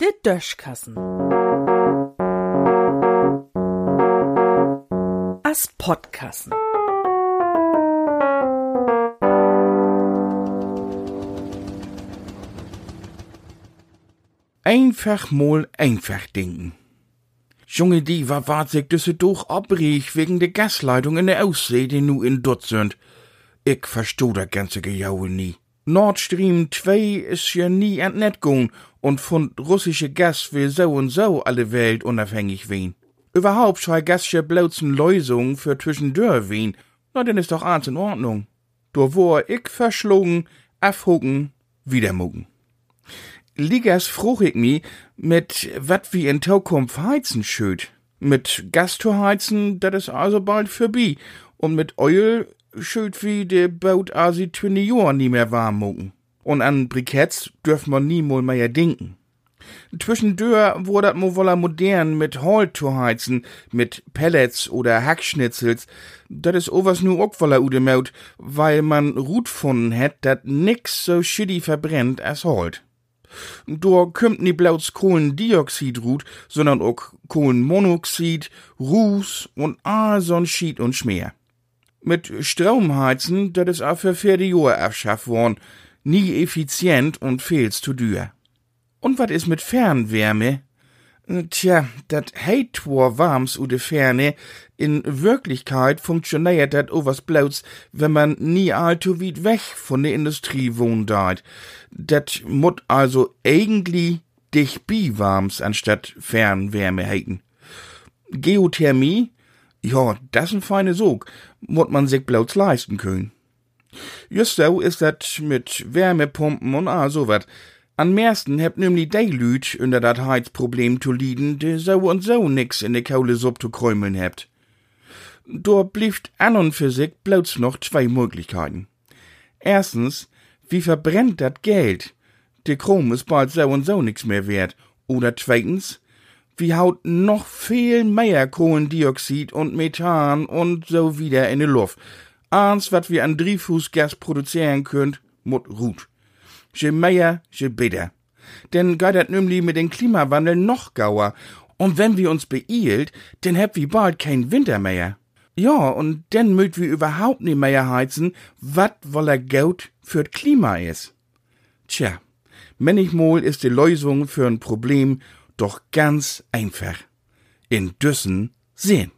Der Döschkassen. As Podkassen. Einfach mal einfach denken. Junge, die war wart sich düsse durch abriech wegen der Gasleitung in der Aussee, die nu in Dutzend. Ich verstoh das ganze Gejaue nie. Nord Stream 2 is ja nie an net gung und von russische Gas will so und so alle Welt unabhängig wen. Überhaupt schei Gasche blauzen Lösung für zwischendurch wen. Na, denn ist doch alles in Ordnung. Do wo ich verschlungen, afhucken, wieder mucken. Ligas fruch ich mi, mit wat wie in Zukunft heizen schüt. Mit Gas zu heizen, dat is also bald vorbei. Und mit Öl schüt wie de Boot asi 20 Jahren nie mehr warm mucken. Und an Briketts dürf man nie mal mehr denken. Zwischendurch wurde mo woller modern mit Holz zu heizen, mit Pellets oder Hackschnitzels. Dat is owas nu ook woller ude Maut, weil man Rut gefunden het, dat nix so schiddy verbrennt as Holt. Da kümmt nie bloß Kohlendioxid ruht, sondern auch Kohlenmonoxid, Ruß und all so'n Schied und Schmier. Mit Stromheizen, dat is auch für vierte Jahre abschafft worden, nie effizient und fehl's zu dür. Und wat is mit Fernwärme? Tja, dat heit twor warms u de Ferne. In Wirklichkeit funktioniert dat owas bloß, wenn man nie allzu weit weg von der Industrie wohnt. Dat mut also eigentlich dich biwarms anstatt Fernwärme heiten. Geothermie? Ja, das ein feine Sog, mut man sich bloß leisten können. Just so is dat mit Wärmepumpen und all so wat. An meisten hebt nämlich die Lüt unter dat Heizproblem zu lieden, de so und so nix in de Kohlesuppe zu kräumeln hebt. Da blieft an und für sich bloß noch zwei Möglichkeiten. Erstens, wie verbrennt dat Geld? De Chrom ist bald so und so nix mehr wert. Oder zweitens, wie haut noch viel mehr Kohlendioxid und Methan und so wieder in die Luft. Eins, wat wir an Dreyfusgas produzieren könnt, mut ruht. Je mehr, je bitter. Denn geht nämlich mit dem Klimawandel noch gauer. Und wenn wir uns beeilt, dann heb wir bald kein Winter mehr. Ja, und dann mögt wir überhaupt nicht mehr heizen, wat woller Gaut für Klima is. Tja, manchmal ist die Lösung für ein Problem doch ganz einfach. In Düssen sehen.